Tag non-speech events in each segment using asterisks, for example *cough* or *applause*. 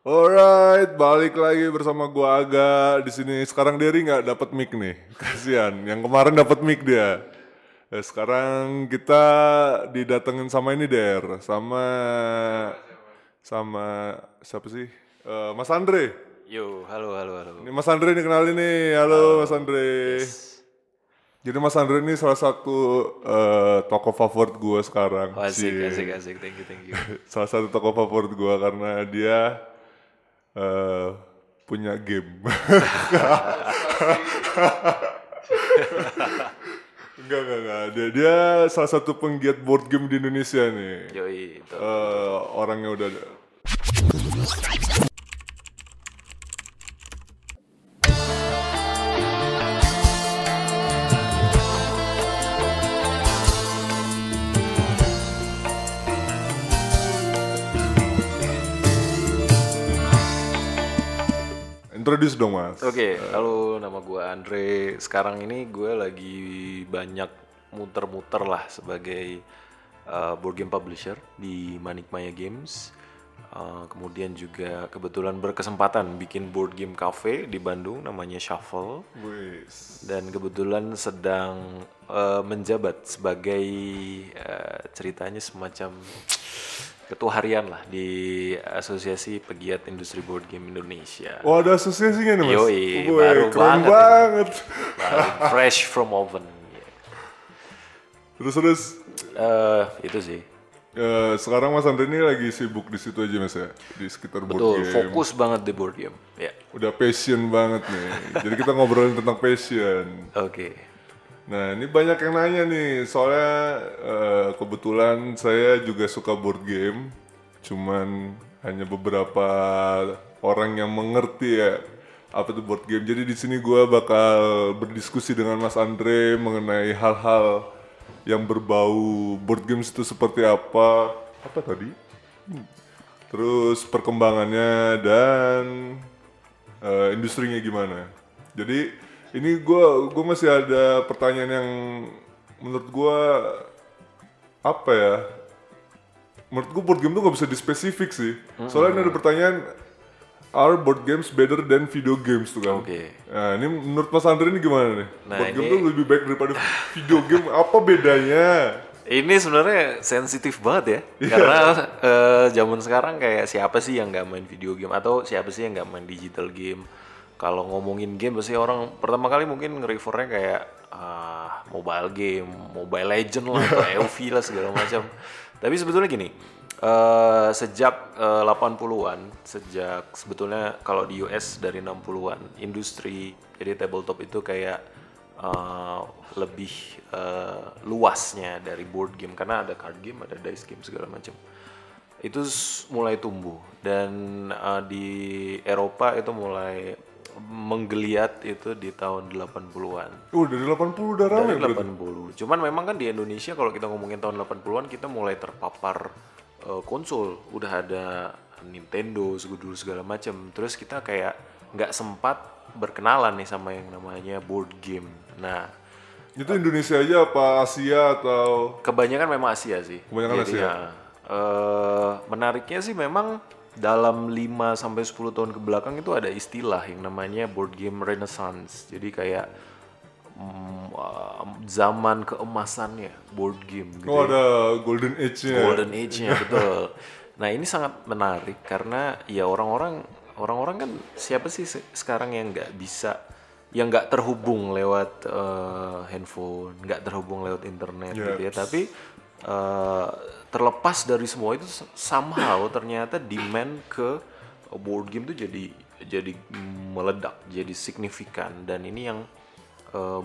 Alright, balik lagi bersama gua Aga di sini. Sekarang Derry nggak dapat mic nih, *laughs* kasihan. Yang kemarin dapat mic dia. Eh, sekarang kita didatengin sama ini Der, sama sama siapa sih? Eh, Mas Andre. Yo, halo, halo, halo. Ini Mas Andre nih kenalin nih. Halo, Mas Andre. Jadi Mas Andre ini salah satu eh, toko favorit gua sekarang. Oh, asik, asik, asik. Thank you, thank you. *laughs* salah satu toko favorit gua karena dia eh, punya game. *laughs* enggak, enggak, enggak. Dia, dia salah satu penggiat board game di Indonesia nih. Yoi, itu. Eh, orangnya udah Introduce dong mas. Oke, halo, nama gue Andre. Sekarang ini gue lagi banyak muter-muter lah sebagai uh, board game publisher di Manikmaya Games. Uh, kemudian juga kebetulan berkesempatan bikin board game cafe di Bandung namanya Shuffle. Wis. dan kebetulan sedang eh, menjabat sebagai eh, ceritanya semacam ketua harian lah di Asosiasi Pegiat Industri Board Game Indonesia. Wah ada asosiasinya nih mas. Yoi, baru keren banget banget. Baru fresh from oven. Terus terus Eh, itu sih. eh, sekarang Mas Andre ini lagi sibuk di situ aja mas ya di sekitar board Betul, game. fokus banget di board game. Ya. Udah passion banget nih. Jadi kita ngobrolin tentang passion. Oke. Nah ini banyak yang nanya nih soalnya eh, kebetulan saya juga suka board game. Cuman hanya beberapa orang yang mengerti ya apa itu board game. Jadi di sini gua bakal berdiskusi dengan Mas Andre mengenai hal-hal yang berbau board games itu seperti apa. Apa tadi? Hmm. Terus perkembangannya dan eh, industrinya gimana. Jadi ini gua gua masih ada pertanyaan yang menurut gua apa ya? Menurut gua board game tuh gak bisa dispesifik sih. Soalnya ini ada pertanyaan Are board games better than video games tuh kan? Oke. Nah ini menurut Mas Andre ini gimana nih? Nah, board game ini- tuh lebih baik daripada *laughs* video game. Apa bedanya? Ini sebenarnya sensitif banget ya, Iya. karena eh, zaman sekarang kayak siapa sih yang nggak main video game atau siapa sih yang nggak main digital game? Kalau ngomongin game pasti orang pertama kali mungkin nge-refernya kayak ah, mobile game, mobile legend lah atau *laughs* EOV lah segala macam. Tapi sebetulnya gini, eh, sejak eh, 80-an, sejak sebetulnya kalau di US dari 60-an, industri jadi tabletop itu kayak uh, lebih uh, luasnya dari board game karena ada card game, ada dice game segala macam. Itu mulai tumbuh dan uh, di Eropa itu mulai menggeliat itu di tahun 80-an. Oh dari 80 udah rame Dari berarti. 80. Cuman memang kan di Indonesia kalau kita ngomongin tahun 80-an kita mulai terpapar uh, konsol, udah ada Nintendo dulu segala macam. Terus kita kayak nggak sempat berkenalan nih sama yang namanya board game. Nah, Itu Indonesia aja apa Asia atau kebanyakan memang Asia sih. Kebanyakan Jadi, Asia. ya, eh, menariknya sih memang dalam 5 sampai 10 tahun ke belakang itu ada istilah yang namanya board game renaissance. Jadi kayak mm, uh, zaman keemasannya board game gitu. Oh ya. ada Golden Age-nya. Golden Age-nya betul. Nah, ini sangat menarik karena ya orang-orang orang-orang kan siapa sih se- sekarang yang nggak bisa yang nggak terhubung lewat eh, handphone, nggak terhubung lewat internet Iya. gitu ya. Tapi eh, terlepas dari semua itu somehow ternyata demand ke board game tuh jadi jadi meledak, jadi signifikan. Dan ini yang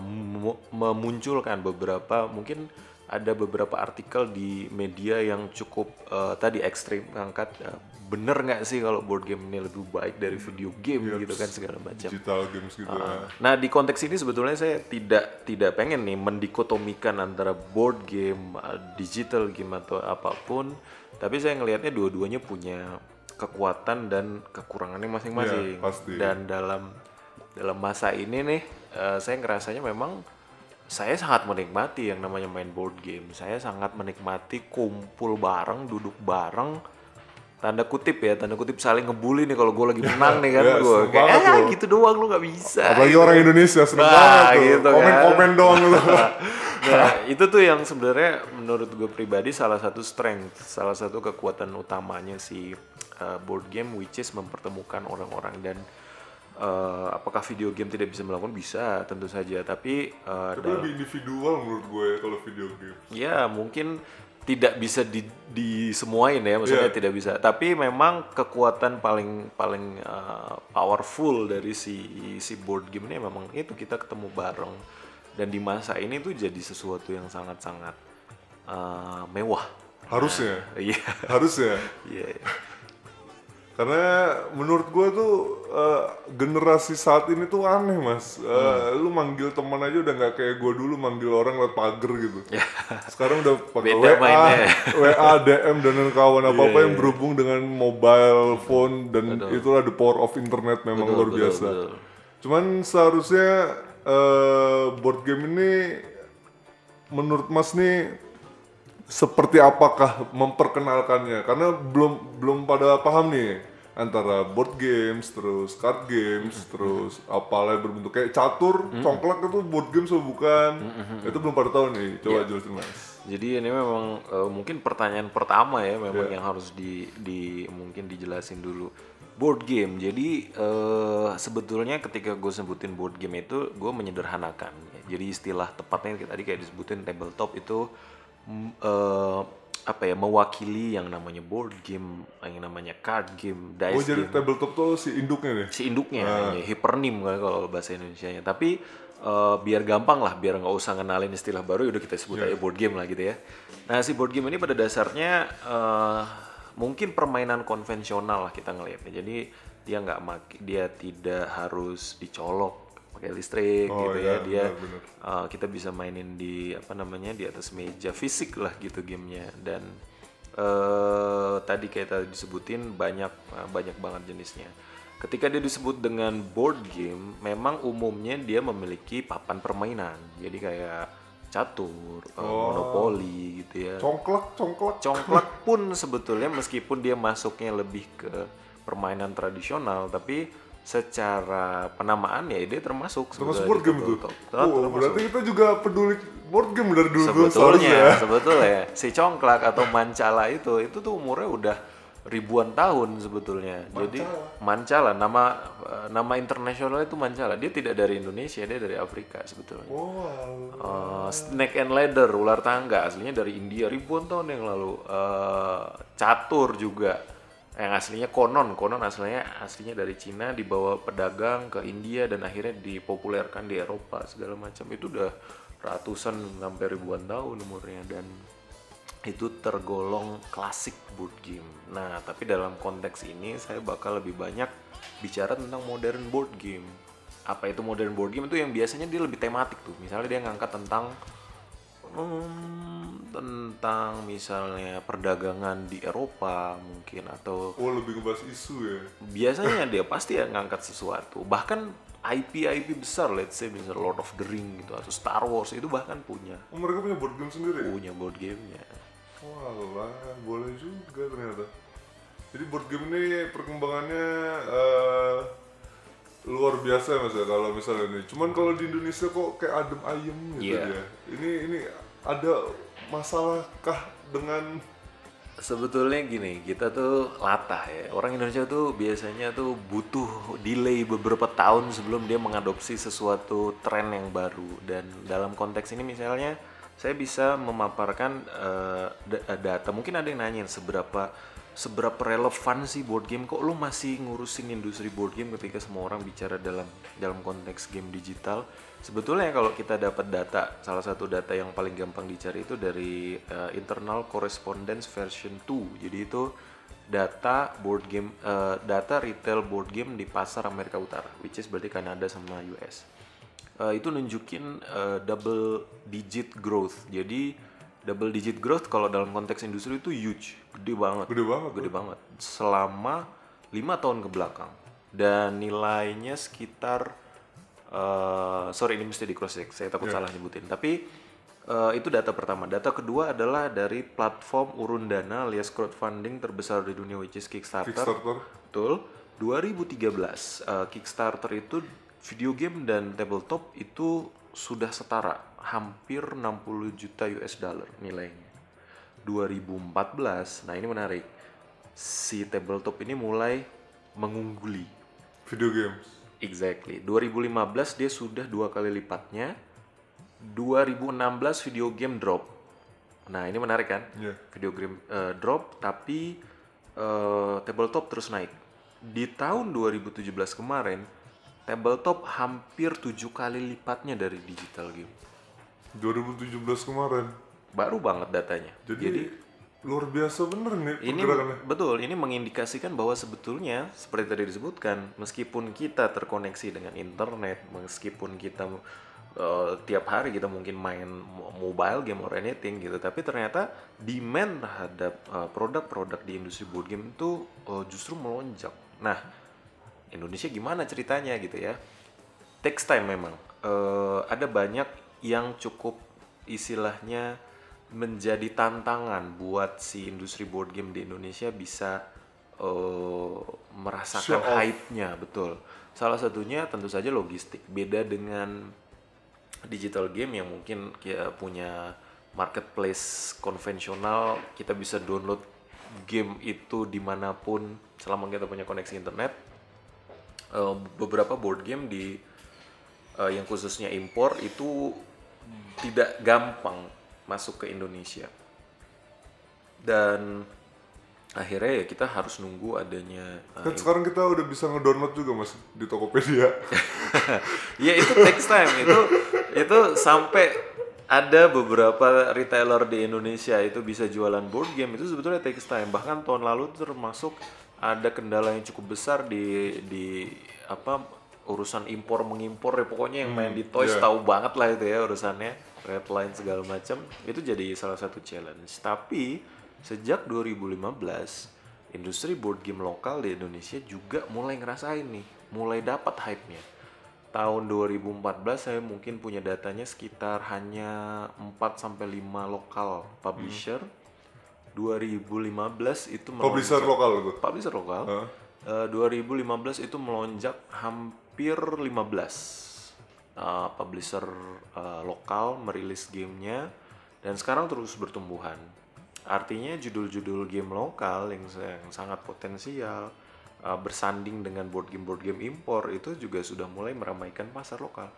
mu- memunculkan beberapa mungkin ada beberapa artikel di media yang cukup eh, tadi ekstrim ngangkat eh, bener nggak sih kalau board game ini lebih baik dari video game gitu kan segala macam. Digital games gitu ya. Nah di konteks ini sebetulnya saya tidak tidak pengen nih mendikotomikan antara board game, uh, digital game atau apa pun, tapi saya ngelihatnya dua-duanya punya kekuatan dan kekurangannya masing-masing. Pasti. Dan dalam dalam masa ini nih, uh, saya ngerasanya memang saya sangat menikmati yang namanya main board game. Saya sangat menikmati kumpul bareng, duduk bareng, tanda kutip ya tanda kutip saling ngebully nih kalau gue lagi menang nih kan *laughs* Ya, gue kayak tuh." gitu doang lu nggak bisa Apalagi orang Indonesia seneng Nah, banget tuh. gitu kan. Komen-komen doang lu. *laughs* nah itu tuh yang sebenarnya menurut gue pribadi salah satu strength salah satu kekuatan utamanya si uh, board game which is mempertemukan orang-orang dan uh, apakah video game tidak bisa melakukan bisa tentu saja tapi uh, Tapi dalam- lebih individual menurut gue ya kalau video game. Ya mungkin tidak bisa di, disemuain ya, maksudnya Iya. tidak bisa. Tapi memang kekuatan paling paling uh, powerful dari si si board game ini memang itu kita ketemu bareng dan di masa ini tuh jadi sesuatu yang sangat sangat uh, mewah. Harusnya. *laughs* Iya, Harusnya. iya. iya. Karena menurut gue tuh eh, generasi saat ini tuh aneh mas. Eh, Hmm. Lu manggil teman aja udah nggak kayak gue dulu manggil orang lewat pagar gitu. Sekarang udah *laughs* pakai WA, mainnya. *laughs* WA, DM dan kawan apa apa Iya, yang berhubung dengan mobile phone dan itulah the power of internet memang luar betul, biasa. betul. Cuman seharusnya eh, board game ini menurut Mas nih seperti apakah memperkenalkannya? Karena belum belum pada paham nih antara board games terus card games terus apalah berbentuk. Kayak catur congklak itu board games atau bukan? Itu belum pada tahu nih. Coba jelasin mas. Jadi ini memang eh, mungkin pertanyaan pertama ya memang yang harus di, di mungkin dijelasin dulu. Board game. Jadi eh, sebetulnya ketika gue sebutin board game itu gue menyederhanakan. Jadi istilah tepatnya tadi kayak disebutin tabletop itu eh, apa ya mewakili yang namanya board game, yang namanya card game, dice oh jadi game tabletop tuh si induknya nih si induknya ya, hipernim kan kalau bahasa Indonesia-nya. Tapi eh, biar gampang lah, biar nggak usah ngenalin istilah baru, udah kita sebut aja board game lah gitu ya. Nah si board game ini pada dasarnya eh, mungkin permainan konvensional lah kita ngelihatnya. Jadi dia nggak dia tidak harus dicolok pakai listrik Oh, gitu iya, ya. Dia benar-benar. eh, kita bisa mainin di apa namanya di atas meja fisik lah gitu gamenya dan eh tadi kayak tadi disebutin banyak eh, banyak banget jenisnya. Ketika dia disebut dengan board game, memang umumnya dia memiliki papan permainan. Jadi kayak catur, eh, monopoli gitu ya. congklak congklak Congklak *laughs* pun sebetulnya meskipun dia masuknya lebih ke permainan tradisional, tapi secara penamaan ya dia termasuk termasuk board game tuh tabletop. oh, berarti kita juga peduli board game dari dulu sebetulnya seharusnya. sebetulnya si congklak atau mancala itu itu tuh umurnya udah ribuan tahun sebetulnya. Jadi mancala nama eh, nama internasional itu mancala. Dia tidak dari Indonesia dia dari Afrika sebetulnya. Wow. Eh, snake and ladder ular tangga aslinya dari India. Ribuan tahun yang lalu. Eh, catur juga yang aslinya konon konon aslinya aslinya dari Cina dibawa pedagang ke India dan akhirnya dipopulerkan di Eropa segala macam itu udah ratusan sampai ribuan tahun umurnya dan itu tergolong klasik board game. Nah, tapi dalam konteks ini saya bakal lebih banyak bicara tentang modern board game. Apa itu modern board game itu yang biasanya dia lebih tematik tuh. Misalnya dia ngangkat tentang hmm, tentang misalnya perdagangan di Eropa mungkin atau oh lebih ngebahas isu ya biasanya dia pasti ya ngangkat sesuatu. Bahkan IP-IP besar, let's say misalnya Lord of the Ring gitu atau Star Wars itu bahkan punya oh mereka punya board game sendiri ya? punya board gamenya. Walah, boleh juga ternyata. Jadi board game ini perkembangannya eh, luar biasa ya mas ya kalau misalnya ini. Cuman kalau di Indonesia kok kayak adem ayem gitu Iya. ya. Ini ini ada masalahkah dengan Sebetulnya gini, kita tuh latah ya. Orang Indonesia tuh biasanya tuh butuh delay beberapa tahun sebelum dia mengadopsi sesuatu tren yang baru. Dan dalam konteks ini misalnya, saya bisa memaparkan da- data. Mungkin ada yang nanyain seberapa seberapa relevan sih board game kok lu masih ngurusin industri board game ketika semua orang bicara dalam dalam konteks game digital sebetulnya kalau kita dapat data salah satu data yang paling gampang dicari itu dari eh, internal correspondence version 2 jadi itu data board game eh, data retail board game di pasar Amerika Utara which is berarti Kanada sama US Eh, itu nunjukin eh, double digit growth. Jadi double digit growth kalau dalam konteks industri itu huge gede banget. Gede banget? gede banget. Selama lima tahun ke belakang. Dan nilainya sekitar eh sorry ini mesti di cross check saya takut salah nyebutin tapi Eh, itu data pertama. Data kedua adalah dari platform urun dana alias crowdfunding terbesar di dunia which is Kickstarter. Kickstarter. Betul. 2013 eh, Kickstarter itu video game dan tabletop itu sudah setara, hampir 60 juta US dollar nilainya. 2014, nah ini menarik. Si tabletop ini mulai mengungguli. Video games. Exactly. 2015 dia sudah dua kali lipatnya. 2016 video game drop. Nah ini menarik kan? Iya. Video game eh, drop tapi eh, tabletop terus naik. Di tahun 2017 kemarin tabletop hampir tujuh kali lipatnya dari digital game. 2017 kemarin. Baru banget datanya. Jadi, luar biasa bener nih ini betul ini mengindikasikan bahwa sebetulnya seperti tadi disebutkan meskipun kita terkoneksi dengan internet meskipun kita eh, tiap hari kita mungkin main mo- mobile game or anything gitu tapi ternyata demand terhadap eh, produk-produk di industri board game itu eh, justru melonjak. Nah Indonesia gimana ceritanya gitu ya? Takes time memang. Eh, ada banyak yang cukup istilahnya menjadi tantangan buat si industri board game di Indonesia bisa eh, merasakan off. hype-nya betul. Salah satunya tentu saja logistik. Beda dengan digital game yang mungkin kita punya marketplace konvensional kita bisa download game itu di mana pun selama kita punya koneksi internet. Eh, beberapa board game di eh, yang khususnya impor itu tidak gampang masuk ke Indonesia. Dan akhirnya ya kita harus nunggu adanya eh, Kan sekarang kita udah bisa ngedownload juga mas di Tokopedia. *laughs* ya itu takes time. Itu itu sampai ada beberapa retailer di Indonesia itu bisa jualan board game itu sebetulnya takes time. Bahkan tahun lalu termasuk ada kendala yang cukup besar di di apa urusan impor mengimpor ya. Pokoknya yang main di toys iya. tahu banget lah itu ya urusannya red line segala macam itu jadi salah satu challenge tapi sejak 2015 industri board game lokal di Indonesia juga mulai ngerasain nih mulai dapat hype-nya tahun 2014 saya mungkin punya datanya sekitar hanya 4 sampai 5 lokal publisher. 2015 itu Publisher melonjak- lokal tuh. publisher lokal. Heeh. Eh, 2015 itu melonjak hampir 15 eh, publisher eh, lokal merilis gamenya dan sekarang terus bertumbuhan. Artinya judul-judul game lokal yang, yang sangat potensial eh, bersanding dengan board game board game impor itu juga sudah mulai meramaikan pasar lokal.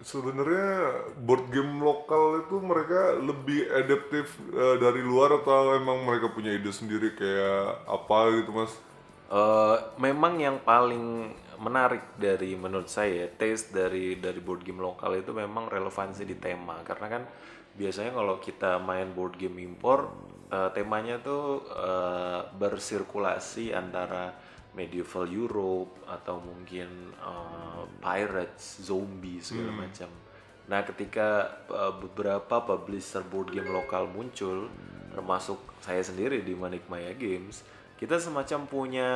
Sebenarnya board game lokal itu mereka lebih adaptif eh, dari luar atau emang mereka punya ide sendiri kayak apa gitu mas? Eh, memang yang paling menarik dari menurut saya taste dari dari board game lokal itu memang relevansi di tema karena kan biasanya kalau kita main board game impor eh, temanya tuh eh, bersirkulasi antara medieval Europe atau mungkin eh, pirates, zombie segala macam. Nah, ketika eh, beberapa publisher board game lokal muncul, termasuk saya sendiri di Manik Maya Games, kita semacam punya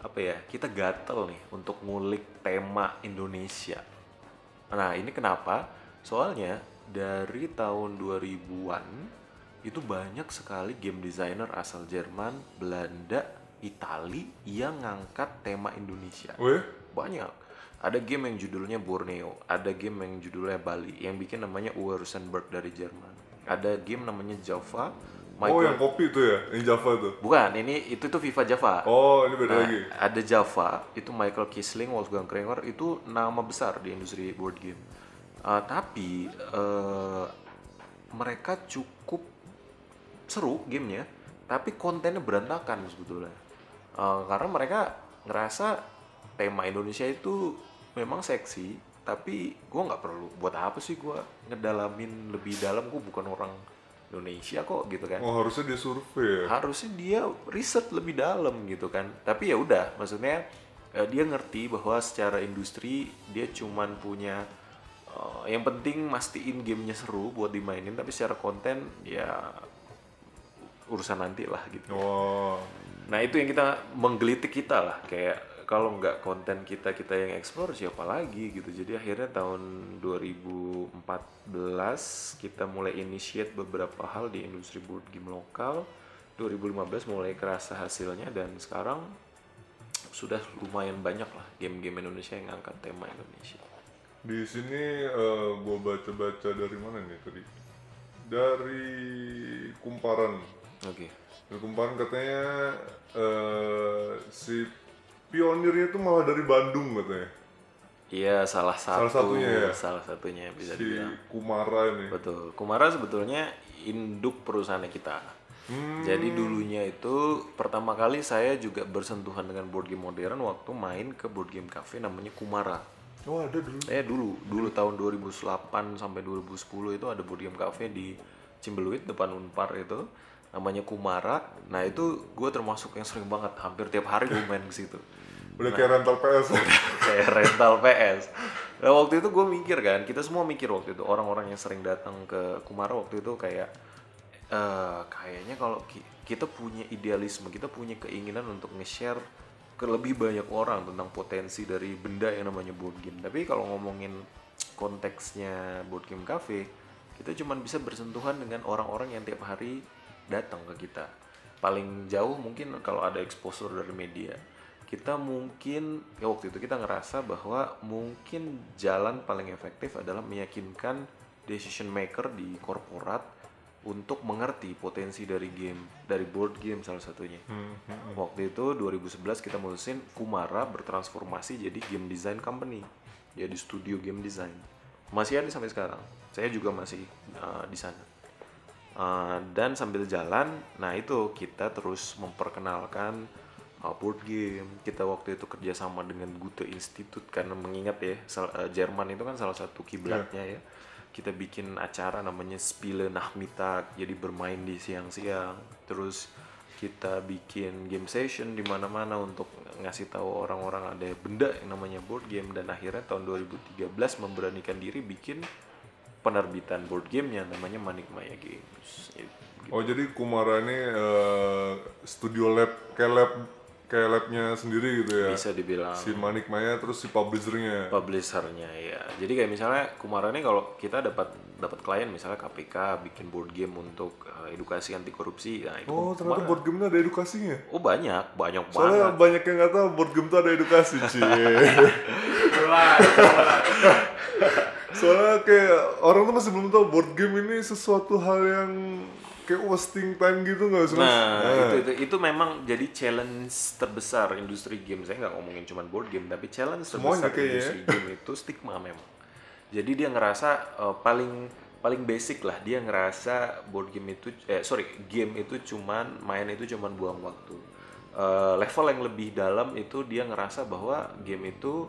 apa ya? Kita gatel nih untuk ngulik tema Indonesia. Nah, ini kenapa? Soalnya dari tahun 2000-an itu banyak sekali game designer asal Jerman, Belanda, Itali yang ngangkat tema Indonesia Weh, banyak ada game yang judulnya Borneo ada game yang judulnya Bali yang bikin namanya Uwe Rosenberg dari Jerman ada game namanya Java oh Michael yang kopi tuh ya, yang Java tuh. bukan ini itu tuh FIFA Java. Oh ini beda Nah, lagi. ada Java itu Michael Kisling Wolfgang Krenger itu nama besar di industri board game. Uh, tapi uh, mereka cukup seru gamenya tapi kontennya berantakan sebetulnya. Uh, karena mereka ngerasa tema Indonesia itu memang seksi tapi gue nggak perlu. Buat apa sih gue ngedalamin lebih dalam? Gue bukan orang Indonesia kok gitu kan. Oh harusnya dia survei ya. harusnya dia riset lebih dalam gitu kan. Tapi ya udah maksudnya eh, dia ngerti bahwa secara industri dia cuman punya eh, yang penting mastiin gamenya seru buat dimainin tapi secara konten ya urusan nanti lah gitu Oh, nah itu yang kita menggelitik kita lah kayak kalau nggak konten kita kita yang explore siapa lagi gitu jadi akhirnya tahun 2014 kita mulai initiate beberapa hal di industri board game lokal 2015 mulai kerasa hasilnya dan sekarang sudah lumayan banyak lah game-game Indonesia yang ngangkat tema Indonesia Di sini eh, gua baca-baca dari mana nih tadi? Dari kumparan. oke Dari kumparan katanya eh, si pionirnya itu malah dari Bandung katanya. iya salah satu Salah satunya ya? salah satunya bisa Si dibilang Kumara ini. Betul. Kumara sebetulnya induk perusahaannya kita. Jadi dulunya itu pertama kali saya juga bersentuhan dengan board game modern waktu main ke board game cafe namanya Kumara. Oh ada dulu. Eh dulu, dulu tahun 2008 sampai 2010 itu ada board game cafe di Cimbeluit depan Unpar itu namanya Kumara. Nah itu gue termasuk yang sering banget, hampir tiap hari gue main ke situ Udah *laughs* kayak rental PS. kayak rental PS. Nah waktu itu gue mikir kan, kita semua mikir waktu itu orang-orang yang sering datang ke Kumara waktu itu kayak eh kayaknya kalau ki- kita punya idealisme, kita punya keinginan untuk nge-share ke lebih banyak orang tentang potensi dari benda yang namanya board game. Tapi kalau ngomongin konteksnya board game cafe, kita cuma bisa bersentuhan dengan orang-orang yang tiap hari datang ke kita. Paling jauh mungkin kalau ada exposure dari media kita mungkin ya waktu itu kita ngerasa bahwa mungkin jalan paling efektif adalah meyakinkan decision maker di korporat untuk mengerti potensi dari game dari board game salah satunya. Waktu itu 2011 kita mutusin Kumara bertransformasi jadi game design company jadi studio game design. Masih ada sampai sekarang. Saya juga masih uh, di sana Uh, dan sambil jalan, nah itu kita terus memperkenalkan uh, board game. Kita waktu itu kerjasama dengan Goethe Institut karena mengingat ya, sal- uh, Jerman itu kan salah satu kiblatnya ya. Kita bikin acara namanya Spiele Nachmittag, jadi bermain di siang-siang. Terus kita bikin game session di mana-mana untuk ngasih tahu orang-orang ada benda yang namanya board game dan akhirnya tahun 2013 memberanikan diri bikin penerbitan board gamenya namanya Manik Maya Games. Gitu. Oh jadi Kumara ini eh, studio lab kayak lab kayak labnya sendiri gitu ya. Bisa dibilang Si Manik Maya terus si publishernya. publishernya ya. Jadi kayak misalnya Kumara ini kalau kita dapat dapat klien misalnya KPK bikin board game untuk uh, edukasi anti korupsi, nah itu Oh Kumara. ternyata board game ada edukasinya. Oh banyak, banyak Soalnya banget. banyak yang nggak tahu board game itu ada edukasi *laughs* cie. *laughs* Soalnya kayak orang tuh masih belum tahu board game ini sesuatu hal yang kayak wasting time gitu nggak sih? Mas? Nah, itu, itu itu memang jadi challenge terbesar industri game. Saya nggak ngomongin cuma board game, tapi challenge Semuanya terbesar kayaknya ya. industri game itu stigma memang. Jadi dia ngerasa eh, paling paling basic lah dia ngerasa board game itu eh sorry game itu cuman main itu cuman buang waktu. Eh, level yang lebih dalam itu dia ngerasa bahwa game itu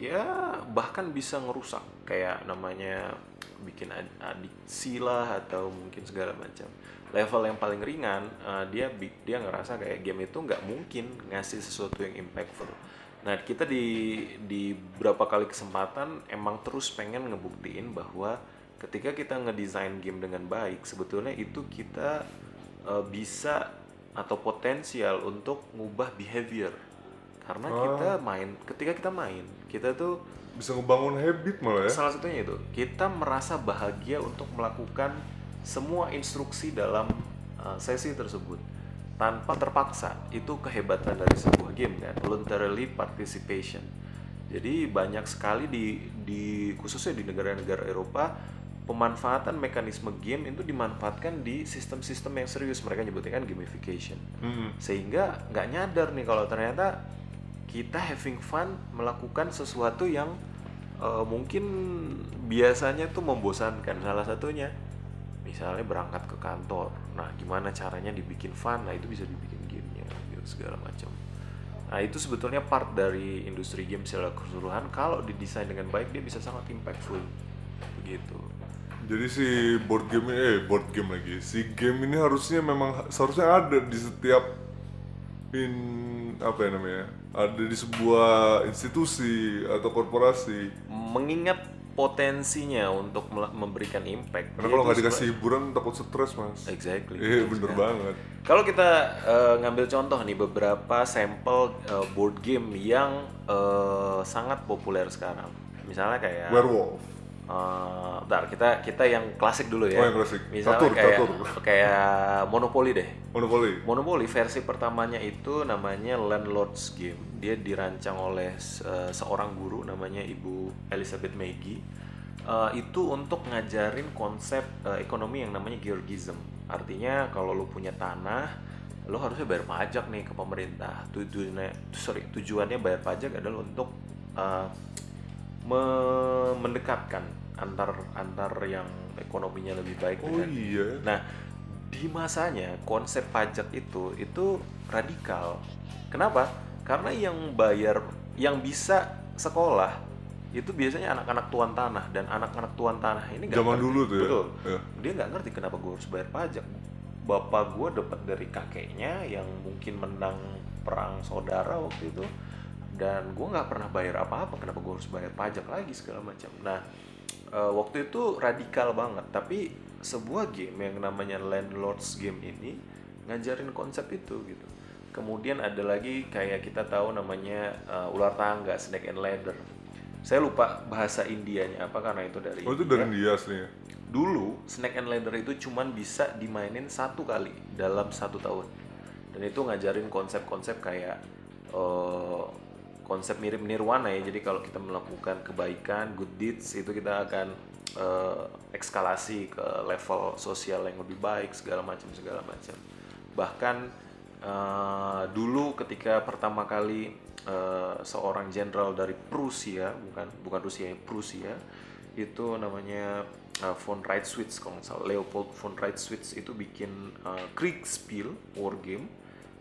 ya bahkan bisa ngerusak. Kayak namanya bikin ad- adiksi lah atau mungkin segala macam. Level yang paling ringan eh, dia dia ngerasa kayak game itu nggak mungkin ngasih sesuatu yang impactful. Nah kita di di beberapa kali kesempatan emang terus pengen ngebuktiin bahwa ketika kita ngedesain game dengan baik sebetulnya itu kita eh, bisa atau potensial untuk ngubah behavior karena kita main ketika kita main kita tuh Bisa ngebangun habit malah ya. salah satunya itu kita merasa bahagia untuk melakukan semua instruksi dalam uh, sesi tersebut. Tanpa terpaksa itu kehebatan dari sebuah game kan voluntarily participation. Jadi banyak sekali di di khususnya di negara-negara Eropa pemanfaatan mekanisme game itu dimanfaatkan di sistem-sistem yang serius. Mereka nyebutnya kan gamification. Hmm. sehingga nggak nyadar nih kalau ternyata kita having fun melakukan sesuatu yang eh, mungkin biasanya tuh membosankan. Salah satunya misalnya berangkat ke kantor. Nah gimana caranya dibikin fun? Nah itu bisa dibikin gamenya gitu, segala macam. Nah itu sebetulnya part dari industri game secara keseluruhan. Kalau didesain dengan baik dia bisa sangat impactful. Begitu. Jadi si board game eh board game lagi. Si game ini harusnya memang seharusnya ada di setiap in apa ya namanya? Ada di sebuah institusi atau korporasi. mengingat potensinya untuk memberikan impact. Karena kalau nggak dikasih hiburan takut stres mas. Exactly. Iya betul bener sekali. banget. Kalau kita eh, ngambil contoh nih beberapa sampel eh, board game yang eh, sangat populer sekarang. Misalnya kayak Werewolf. Eh, bentar, kita kita yang klasik dulu ya. Oh, yang klasik. Misalnya Catur, kayak catur. kayak Monopoly deh. Monopoly. Monopoly versi pertamanya itu namanya Landlord's Game. Dia dirancang oleh se- seorang guru namanya Ibu Elizabeth Maggie. Eh, itu untuk ngajarin konsep eh, ekonomi yang namanya Georgism. Artinya kalau lu punya tanah, lo harusnya bayar pajak nih ke pemerintah. Tujuannya sorry, tujuannya bayar pajak adalah untuk eh, me- mendekatkan antar antar yang ekonominya lebih baik Oh dengan iya. Nah, di masanya konsep pajak itu itu radikal. Kenapa? Karena yang bayar, yang bisa sekolah itu biasanya anak-anak tuan tanah dan anak-anak tuan tanah ini Zaman ngerti. dulu tuh ya? Betul. Ya. Dia nggak ngerti kenapa gue harus bayar pajak. Bapak gue dapat dari kakeknya yang mungkin menang perang saudara waktu itu dan gue nggak pernah bayar apa-apa kenapa gue harus bayar pajak lagi segala macam nah eh, waktu itu radikal banget tapi sebuah game yang namanya landlords game ini ngajarin konsep itu gitu kemudian ada lagi kayak kita tahu namanya eh, ular tangga snake and ladder saya lupa bahasa Indianya apa karena itu dari Oh itu India. dari dia aslinya. Dulu Snake and Ladder itu cuman bisa dimainin satu kali dalam satu tahun dan itu ngajarin konsep-konsep kayak eh, konsep mirip nirwana ya. Jadi kalau kita melakukan kebaikan good deeds itu kita akan eh, ekskalasi ke level sosial yang lebih baik segala macam segala macam. Bahkan eh, dulu ketika pertama kali eh, seorang jenderal dari Prusia bukan bukan Rusia ya Prusia itu namanya uh, von Reitswitz kalau salah. Leopold von Reitswitz itu bikin uh, Kriegspiel war game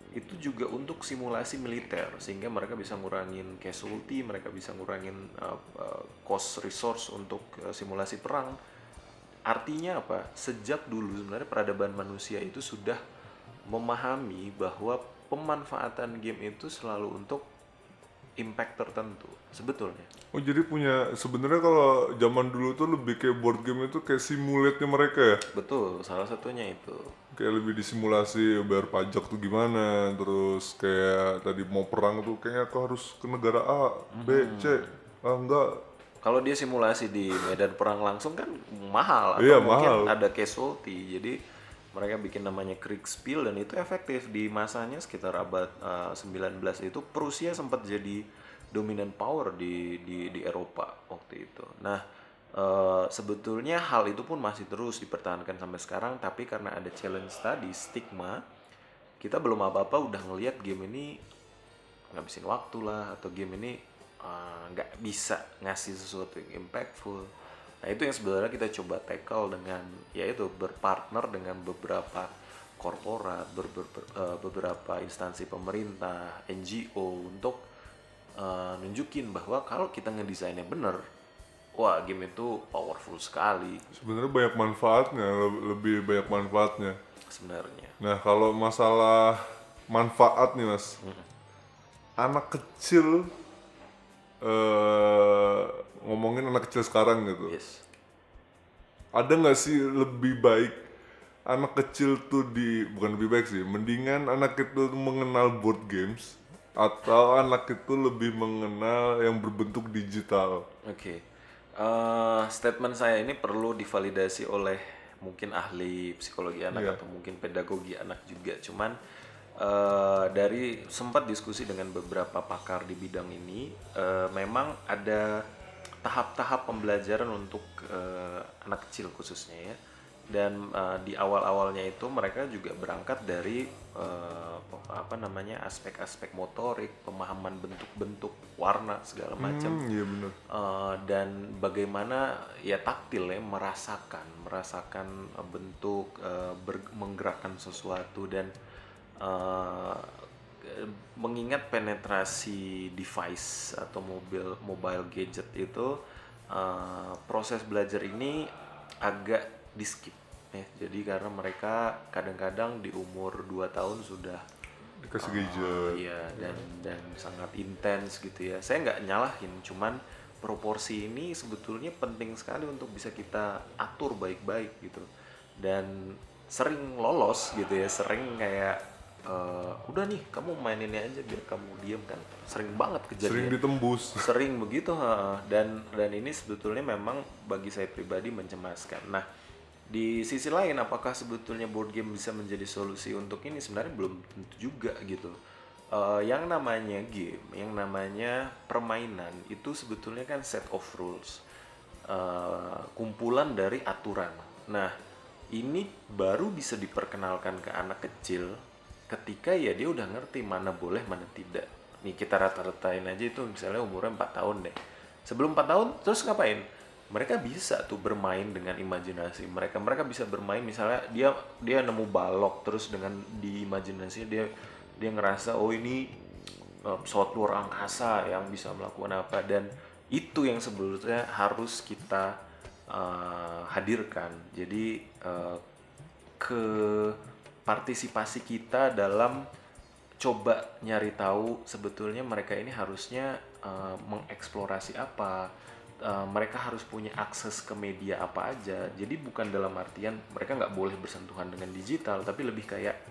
itu juga untuk simulasi militer sehingga mereka bisa ngurangin casualty mereka bisa ngurangin uh, uh, cost resource untuk uh, simulasi perang. Artinya apa? Sejak dulu sebenarnya peradaban manusia itu sudah memahami bahwa pemanfaatan game itu selalu untuk impact tertentu sebetulnya Oh jadi punya sebenarnya kalau zaman dulu tuh lebih kayak board game itu kayak simulate mereka ya. betul salah satunya itu Kayak lebih disimulasi bayar pajak tuh gimana, terus kayak tadi mau perang tuh kayaknya aku harus ke negara A, B, C. Ah enggak. Kalau dia simulasi di medan perang langsung kan mahal atau Iya, mungkin mahal. ada casualty. Jadi mereka bikin namanya Kriegspiel dan itu efektif di masanya sekitar abad eh, 19 itu Prusia sempat jadi dominant power di di di Eropa waktu itu. Nah, eh, sebetulnya hal itu pun masih terus dipertahankan sampai sekarang tapi karena ada challenge tadi stigma kita belum apa-apa udah ngelihat game ini ngabisin waktu lah atau game ini uh, nggak bisa ngasih sesuatu yang impactful. Nah itu yang sebenarnya kita coba tackle dengan yaitu berpartner dengan beberapa korporat, ber- ber- ber- uh, beberapa instansi pemerintah, NGO untuk uh, nunjukin bahwa kalau kita ngedesainnya bener, wah game itu powerful sekali Sebenarnya banyak manfaatnya, le- lebih banyak manfaatnya. sebenarnya. Nah kalau masalah manfaat nih mas, anak kecil eh ngomongin anak kecil sekarang gitu, Yes. ada nggak sih lebih baik anak kecil tuh di bukan lebih baik sih, mendingan anak itu mengenal board games atau anak itu lebih mengenal yang berbentuk digital. Oke, Eh, statement saya ini perlu divalidasi oleh mungkin ahli psikologi anak Iya. atau mungkin pedagogi anak juga. Cuman eh, dari sempat diskusi dengan beberapa pakar di bidang ini, eh, memang ada tahap-tahap pembelajaran untuk eh, anak kecil khususnya ya. Dan eh, di awal-awalnya itu mereka juga berangkat dari eh, apa namanya aspek-aspek motorik, pemahaman bentuk-bentuk, warna segala macam. Hmm, iya. Eh, dan bagaimana ya taktil ya merasakan merasakan bentuk ber- menggerakkan sesuatu dan eh, mengingat penetrasi device atau mobil mobile gadget itu eh, proses belajar ini agak di skip ya jadi karena mereka kadang-kadang di umur 2 tahun sudah Dikasih Oh, gadget. iya dan dan sangat intens gitu ya. Saya nggak nyalahin, cuman proporsi ini sebetulnya penting sekali untuk bisa kita atur baik-baik gitu dan sering lolos gitu ya sering kayak eh, udah nih kamu main ini aja biar kamu diem kan. Sering banget kejadian. Sering ditembus. sering begitu ha. dan dan ini sebetulnya memang bagi saya pribadi mencemaskan. Nah di sisi lain apakah sebetulnya board game bisa menjadi solusi untuk ini? Sebenarnya belum tentu juga gitu. Eh, yang namanya game yang namanya permainan itu sebetulnya kan set of rules. Eh, kumpulan dari aturan. Nah ini baru bisa diperkenalkan ke anak kecil ketika ya dia udah ngerti mana boleh mana tidak. Nih kita rata-ratain aja itu misalnya umurnya 4 tahun deh. Sebelum 4 tahun terus ngapain? Mereka bisa tuh bermain dengan imajinasi mereka. Mereka bisa bermain misalnya dia dia nemu balok terus dengan di imajinasinya dia dia ngerasa oh ini uh, pesawat luar angkasa yang bisa melakukan apa. Dan itu yang sebetulnya harus kita uh, hadirkan. Jadi uh, ke partisipasi kita dalam coba nyari tahu sebetulnya mereka ini harusnya uh, mengeksplorasi apa Uh, mereka harus punya akses ke media apa aja. Jadi bukan dalam artian mereka nggak boleh bersentuhan dengan digital tapi lebih kayak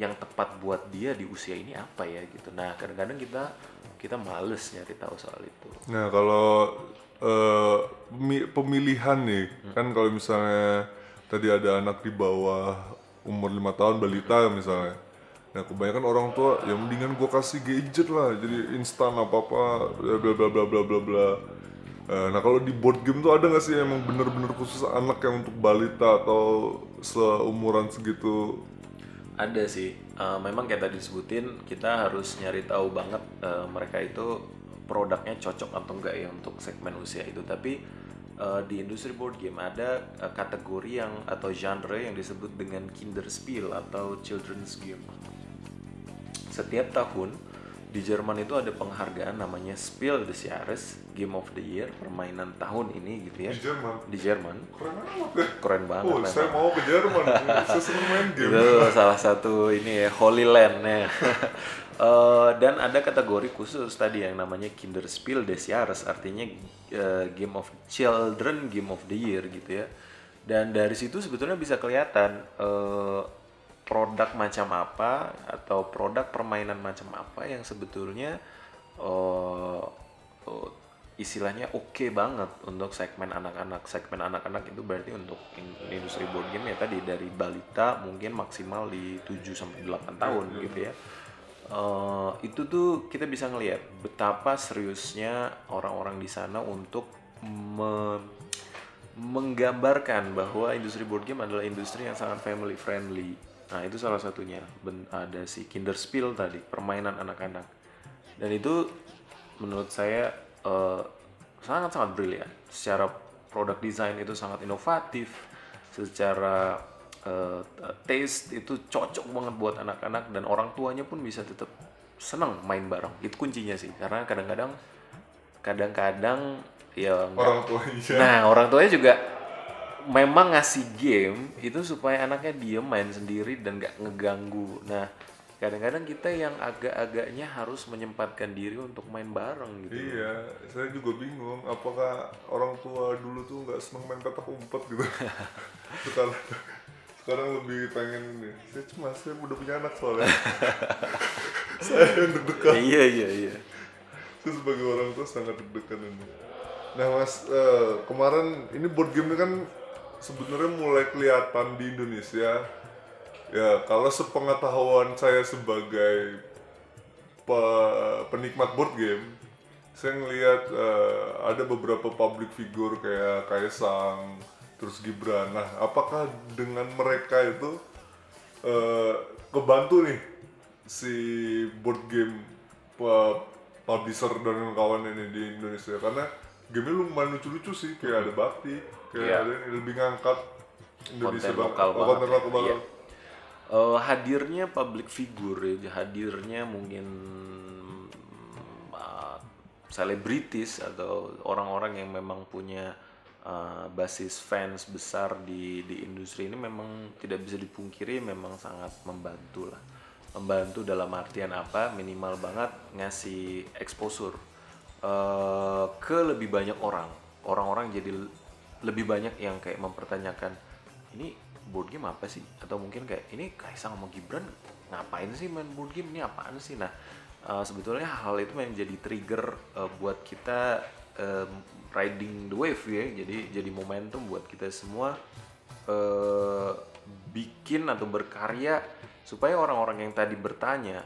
yang tepat buat dia di usia ini apa ya gitu. Nah kadang-kadang kita kita males nyari tahu soal itu. Nah kalau pemi- pemilihan nih kan kalau misalnya tadi ada anak di bawah umur lima tahun balita misalnya. Nah kebanyakan orang tua ya mendingan gue kasih gadget lah jadi instan apa apa bla bla bla bla bla bla. Eh, nah kalau di board game tuh ada nggak sih emang bener-bener khusus anak yang untuk balita atau seumuran segitu? Ada sih, Eh, memang kayak tadi disebutin kita harus nyari tahu banget eh, mereka itu produknya cocok atau enggak ya untuk segmen usia itu. Tapi eh, di industri board game ada eh, kategori yang atau genre yang disebut dengan Kinderspiel atau children's game. Setiap tahun di Jerman itu ada penghargaan namanya Spiel des Jahres, Game of the Year, permainan tahun ini gitu ya. Di Jerman. Di Jerman. Keren amat ya. Keren banget Oh, saya mau ke Jerman. *laughs* saya seneng main game. itu salah satu ini ya Holy Land ya. *laughs* Eh, dan ada kategori khusus tadi yang namanya Kinderspiel des Jahres artinya eh, Game of Children Game of the Year gitu ya. Dan dari situ sebetulnya bisa kelihatan eh, produk macam apa atau produk permainan macam apa yang sebetulnya eh, eh, istilahnya oke banget untuk segmen anak-anak segmen anak-anak itu berarti untuk in- industri board game ya tadi dari balita mungkin maksimal di 7 sampai 8 tahun gitu ya Eh, itu tuh kita bisa ngelihat betapa seriusnya orang-orang di sana untuk me- menggambarkan bahwa industri board game adalah industri yang sangat family friendly. Nah, itu salah satunya. Ben- ada si Kinderspiel tadi, permainan anak-anak. Dan itu menurut saya eh, sangat-sangat brilian. Secara produk design itu sangat inovatif, secara eh, taste itu cocok banget buat anak-anak dan orang tuanya pun bisa tetap senang main bareng. Itu kuncinya sih. Karena kadang-kadang kadang-kadang ya Orang tuanya. Nah, orang tuanya juga memang ngasih game itu supaya anaknya diem main sendiri dan nggak ngeganggu. Nah, kadang-kadang kita yang agak-agaknya harus menyempatkan diri untuk main bareng gitu. Iya, saya juga bingung. Apakah orang tua dulu tuh nggak seneng main petak umpet gitu? *laughs* sekarang, sekarang lebih pengen ini. Saya cuma saya udah punya anak soalnya. *laughs* saya yang deg-degan. Iya, iya, iya. Saya sebagai orang tua sangat deg-degan ini. Nah mas, eh, kemarin ini board game ini kan sebenarnya mulai kelihatan di Indonesia. Ya, kalau sepengetahuan saya sebagai pe- penikmat board game, saya ngelihat eh, ada beberapa public figure kayak Kaisang, terus Gibran. Nah, apakah dengan mereka itu eh, kebantu nih si board game pe- publisher dan kawan ini di Indonesia karena game lumayan lucu-lucu sih kayak ada Bakti, kayak Iya. ada yang lebih ngangkat Indonesia Konten banget. lokal banget konten ya. lokal banget. Iya. Eh, hadirnya public figure ya, hadirnya mungkin uh, selebritis atau orang-orang yang memang punya uh, basis fans besar di di industri ini memang tidak bisa dipungkiri memang sangat membantu lah membantu dalam artian apa minimal banget ngasih exposure eh, ke lebih banyak orang. Orang-orang jadi lebih banyak yang kayak mempertanyakan ini board game apa sih? Atau mungkin kayak ini Kaisang sama Gibran ngapain sih main board game ini apaan sih? Nah eh, sebetulnya hal itu menjadi trigger eh, buat kita em, riding the wave ya. Jadi jadi momentum buat kita semua eh, bikin atau berkarya supaya orang-orang yang tadi bertanya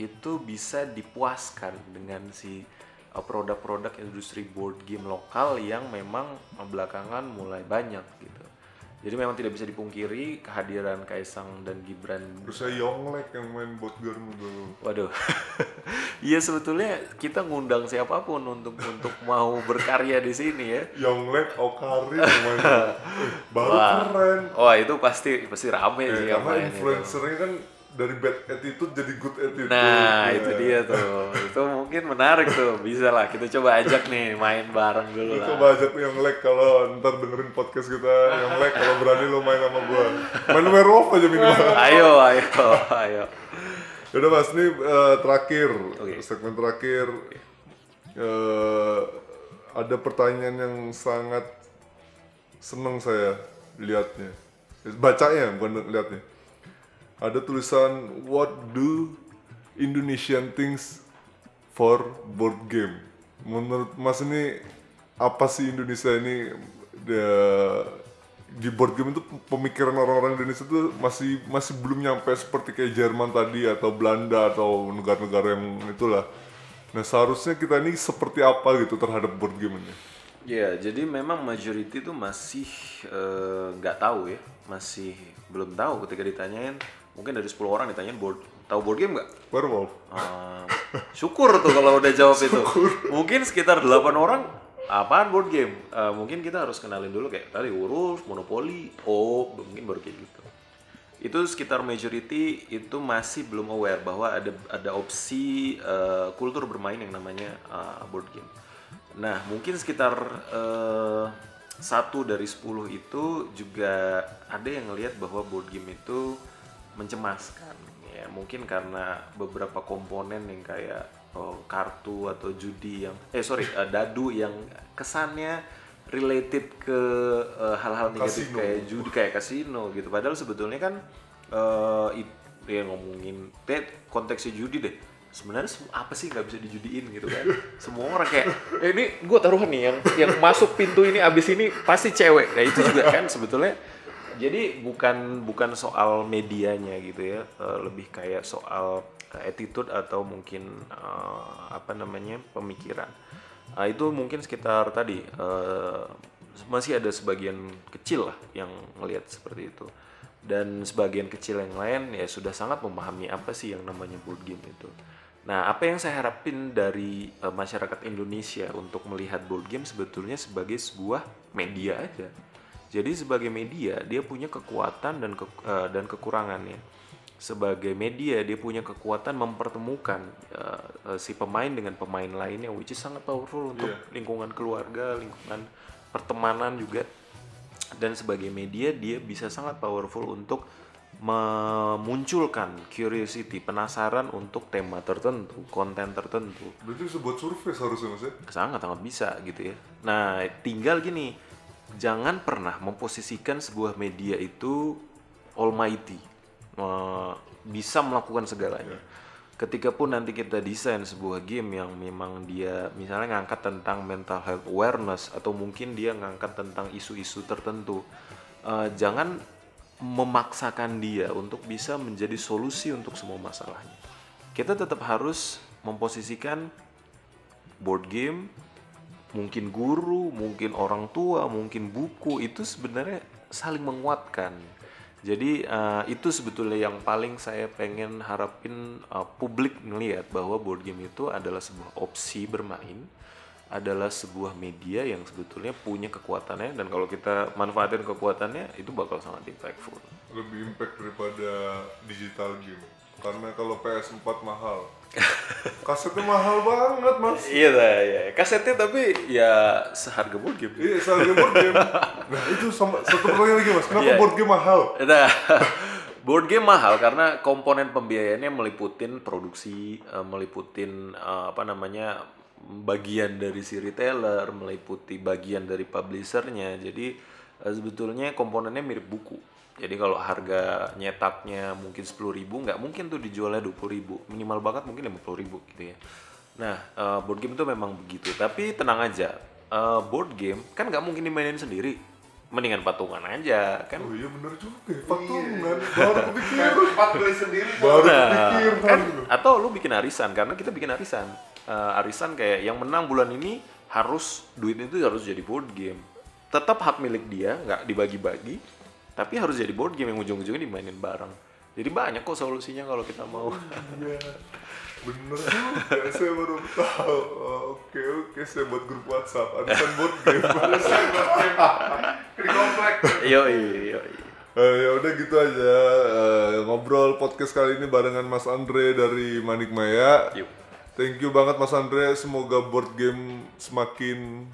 itu bisa dipuaskan dengan si uh, produk-produk industri board game lokal yang memang uh, belakangan mulai banyak gitu. Jadi memang tidak bisa dipungkiri kehadiran Kaisang dan Gibran. Terus saya Yonglek yang main board game dulu. Waduh. *laughs* Iya sebetulnya kita ngundang siapa pun untuk untuk mau berkarya di sini ya. Yonglek, Okari main. *laughs* Eh, baru Wah. keren. Wah itu pasti pasti rame sih Eh, yang karena influencernya kan dari bad attitude jadi good attitude. Nah, Ya. itu dia tuh. itu mungkin menarik tuh. Bisa lah kita coba ajak nih main bareng dulu Lu lah. coba ajak yang lag kalau ntar dengerin podcast kita yang lag kalau berani lu main sama gua. Main werewolf aja minimal. Ayo, ayo, ayo. Yaudah mas, ini eh, terakhir, Oke. segmen terakhir. Eh, ada pertanyaan yang sangat seneng saya lihatnya, bacanya bukan lihatnya. Ada tulisan What do Indonesian things for board game? Menurut Mas ini apa sih Indonesia ini the- di board game itu pemikiran orang-orang Indonesia itu masih masih belum nyampe seperti kayak Jerman tadi atau Belanda atau negara-negara yang itulah. Nah seharusnya kita ini seperti apa gitu terhadap board game ini? Ya, jadi memang majority itu masih eh, nggak tahu ya, masih belum tahu ketika ditanyain. Mungkin dari 10 orang ditanyain board, tahu board game nggak? Werewolf. Ah, syukur tuh kalau udah jawab itu. Mungkin sekitar 8 orang apaan board game? Eh, mungkin kita harus kenalin dulu kayak tadi urus, monopoli, oh mungkin baru kayak gitu. Itu sekitar majority itu masih belum aware bahwa ada ada opsi eh, kultur bermain yang namanya eh, board game. Nah, mungkin sekitar eh, satu dari 10 itu juga ada yang ngelihat bahwa board game itu mencemaskan. Ya mungkin karena beberapa komponen yang kayak oh, kartu atau judi yang eh sorry eh, dadu yang kesannya related ke eh, hal-hal negatif Kasino. kayak judi kayak kasino gitu. Padahal sebetulnya kan eh it- ya ngomongin deh konteksnya judi deh. Sebenarnya apa sih nggak bisa dijudiin gitu kan? Semua orang kayak eh, ini gue taruhan nih yang yang masuk pintu ini abis ini pasti cewek. Nah itu juga kan sebetulnya jadi bukan bukan soal medianya gitu ya, eh, lebih kayak soal eh, attitude atau mungkin eh, apa namanya pemikiran. Ah, itu mungkin sekitar tadi eh, masih ada sebagian kecil lah yang ngelihat seperti itu. Dan sebagian kecil yang lain ya sudah sangat memahami apa sih yang namanya board game itu. Nah, apa yang saya harapin dari eh, masyarakat Indonesia untuk melihat board game sebetulnya sebagai sebuah media aja. Jadi sebagai media dia punya kekuatan dan ke- eh, dan kekurangannya. Sebagai media dia punya kekuatan mempertemukan eh, eh, si pemain dengan pemain lainnya, which is sangat powerful untuk lingkungan keluarga, lingkungan pertemanan juga. Dan sebagai media dia bisa sangat powerful untuk memunculkan curiosity, penasaran untuk tema tertentu, konten tertentu Berarti bisa buat survei seharusnya mas ya? sangat sangat bisa gitu ya. Nah, tinggal gini, jangan pernah memposisikan sebuah media itu almighty, bisa melakukan segalanya. Ketika pun nanti kita desain sebuah game yang memang dia misalnya ngangkat tentang mental health awareness atau mungkin dia ngangkat tentang isu-isu tertentu, eh, jangan memaksakan dia untuk bisa menjadi solusi untuk semua masalahnya. Kita tetap harus memposisikan board game, mungkin guru, mungkin orang tua, mungkin buku itu sebenarnya saling menguatkan. Jadi eh, itu sebetulnya yang paling saya pengen harapin eh, publik melihat bahwa board game itu adalah sebuah opsi bermain, adalah sebuah media yang sebetulnya punya kekuatannya dan kalau kita manfaatin kekuatannya itu bakal sangat impactful. Lebih impact daripada digital game. Karena kalau PS4 mahal. *laughs* Kasetnya mahal banget mas. Iya, ya. kasetnya tapi ya seharga board game. Iya, seharga board game. *laughs* Nah itu sama satu pertanyaan lagi mas. Kenapa Iya. board game mahal? Nah, *laughs* board game mahal karena komponen pembiayaannya meliputin produksi, eh, meliputin eh, apa namanya bagian dari si retailer, meliputi bagian dari publishernya. Jadi eh, sebetulnya komponennya mirip buku. Jadi kalau harga nyetaknya mungkin 10.000 ribu, nggak mungkin tuh dijualnya 20.000 ribu. Minimal banget mungkin 50.000 ribu gitu ya. Nah, eh, board game itu memang begitu. Tapi tenang aja, eh, board game kan nggak mungkin dimainin sendiri. Mendingan patungan aja kan. Oh iya bener juga ya, patungan. Baru *laughs* kepikiran. Empat beli sendiri. Baru Nah, kepikiran. kan, atau lu bikin arisan karena kita bikin arisan. Eh, arisan kayak yang menang bulan ini harus duit itu harus jadi board game. Tetap hak milik dia, nggak dibagi-bagi, tapi harus jadi board game yang ujung-ujungnya dimainin bareng. Jadi banyak kok solusinya kalau kita mau. Iya. Bener juga, saya baru tahu. Oke, oke, saya buat grup WhatsApp. Arisan board game. Di komplek. yo yo. Eh, ya udah gitu aja Eh, ngobrol podcast kali ini barengan Mas Andre dari Manik Maya. Thank you banget Mas Andre. Semoga board game semakin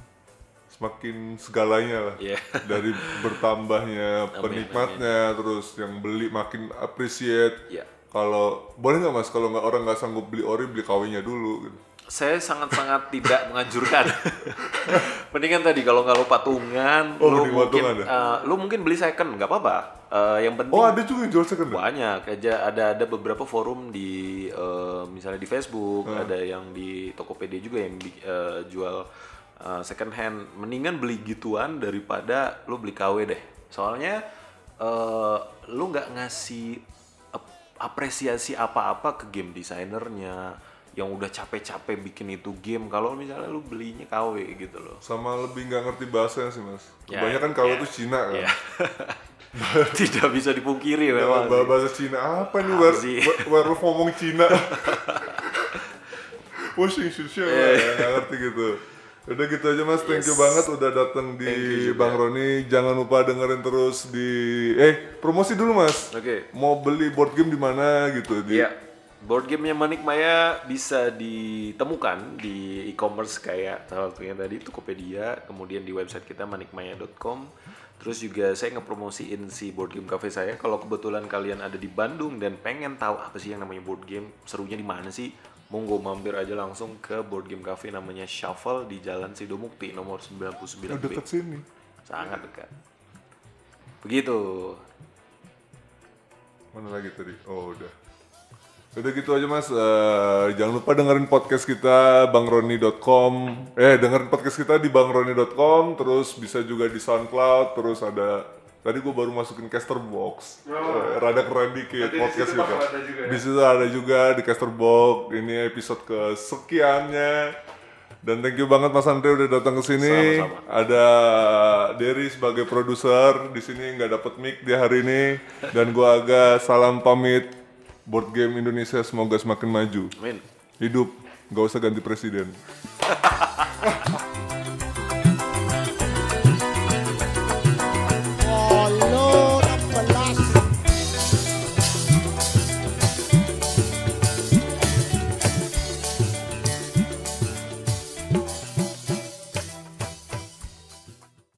semakin segalanya lah. Iya. *laughs* Dari bertambahnya penikmatnya, terus yang beli makin appreciate. Iya. Kalau boleh nggak Mas kalau nggak orang nggak sanggup beli ori beli kawinnya dulu. Gitu. Saya sangat-sangat *laughs* tidak menganjurkan. *laughs* Mendingan tadi kalau nggak lu patungan, Oh, lu mending mungkin patungan ya? eh, lu mungkin beli second nggak apa-apa. Eh, yang penting Oh ada juga yang jual second. ya? banyak aja ada ada beberapa forum di eh, misalnya di Facebook Hmm. ada yang di Tokopedia juga yang eh, jual eh, second hand. Mendingan beli gituan daripada lu beli KW deh. Soalnya eh, lu nggak ngasih ap- apresiasi apa-apa ke game desainernya yang udah capek-capek bikin itu game. Kalau misalnya lu belinya KW gitu loh. Sama lebih nggak ngerti bahasanya sih Mas. Ya, Kebanyakan kalau ya. itu Cina kan. ya. *laughs* Tidak bisa dipungkiri Ya, memang. sih. bahasa Cina apa nih wer- werewolf ngomong Cina. Washing Shusha Iya, ya, nggak ngerti gitu Udah gitu aja mas, thank you banget udah datang di you. Bang Roni Jangan lupa dengerin terus di Eh, promosi dulu mas Oke. Mau beli board game di mana gitu di Iya. Board gamenya Manik Maya bisa ditemukan di e-commerce kayak salah satunya tadi Tokopedia, kemudian di website kita manikmaya.com. Terus juga saya ngepromosiin si board game cafe saya. Kalau kebetulan kalian ada di Bandung dan pengen tahu apa sih yang namanya board game, serunya di mana sih? Monggo mampir aja langsung ke board game cafe namanya Shuffle di Jalan Sidomukti nomor 99B. Oh, deket sini Sangat dekat. Begitu. Mana lagi tadi? Oh udah Udah gitu aja mas, Eh, jangan lupa dengerin podcast kita bangroni.com Eh dengerin podcast kita di bangroni.com Terus bisa juga di Soundcloud Terus ada Tadi gue baru masukin caster box Eh, Rada keren dikit Nanti di podcast situ kita bakal ada juga ya? Di situ ada juga di caster box Ini episode kesekiannya dan thank you banget Mas Andre udah datang ke sini. Ada Derry sebagai produser di sini nggak dapet mic di hari ini dan gua agak salam pamit. Board game Indonesia semoga semakin maju. Amin. Hidup, nggak usah ganti presiden. *laughs*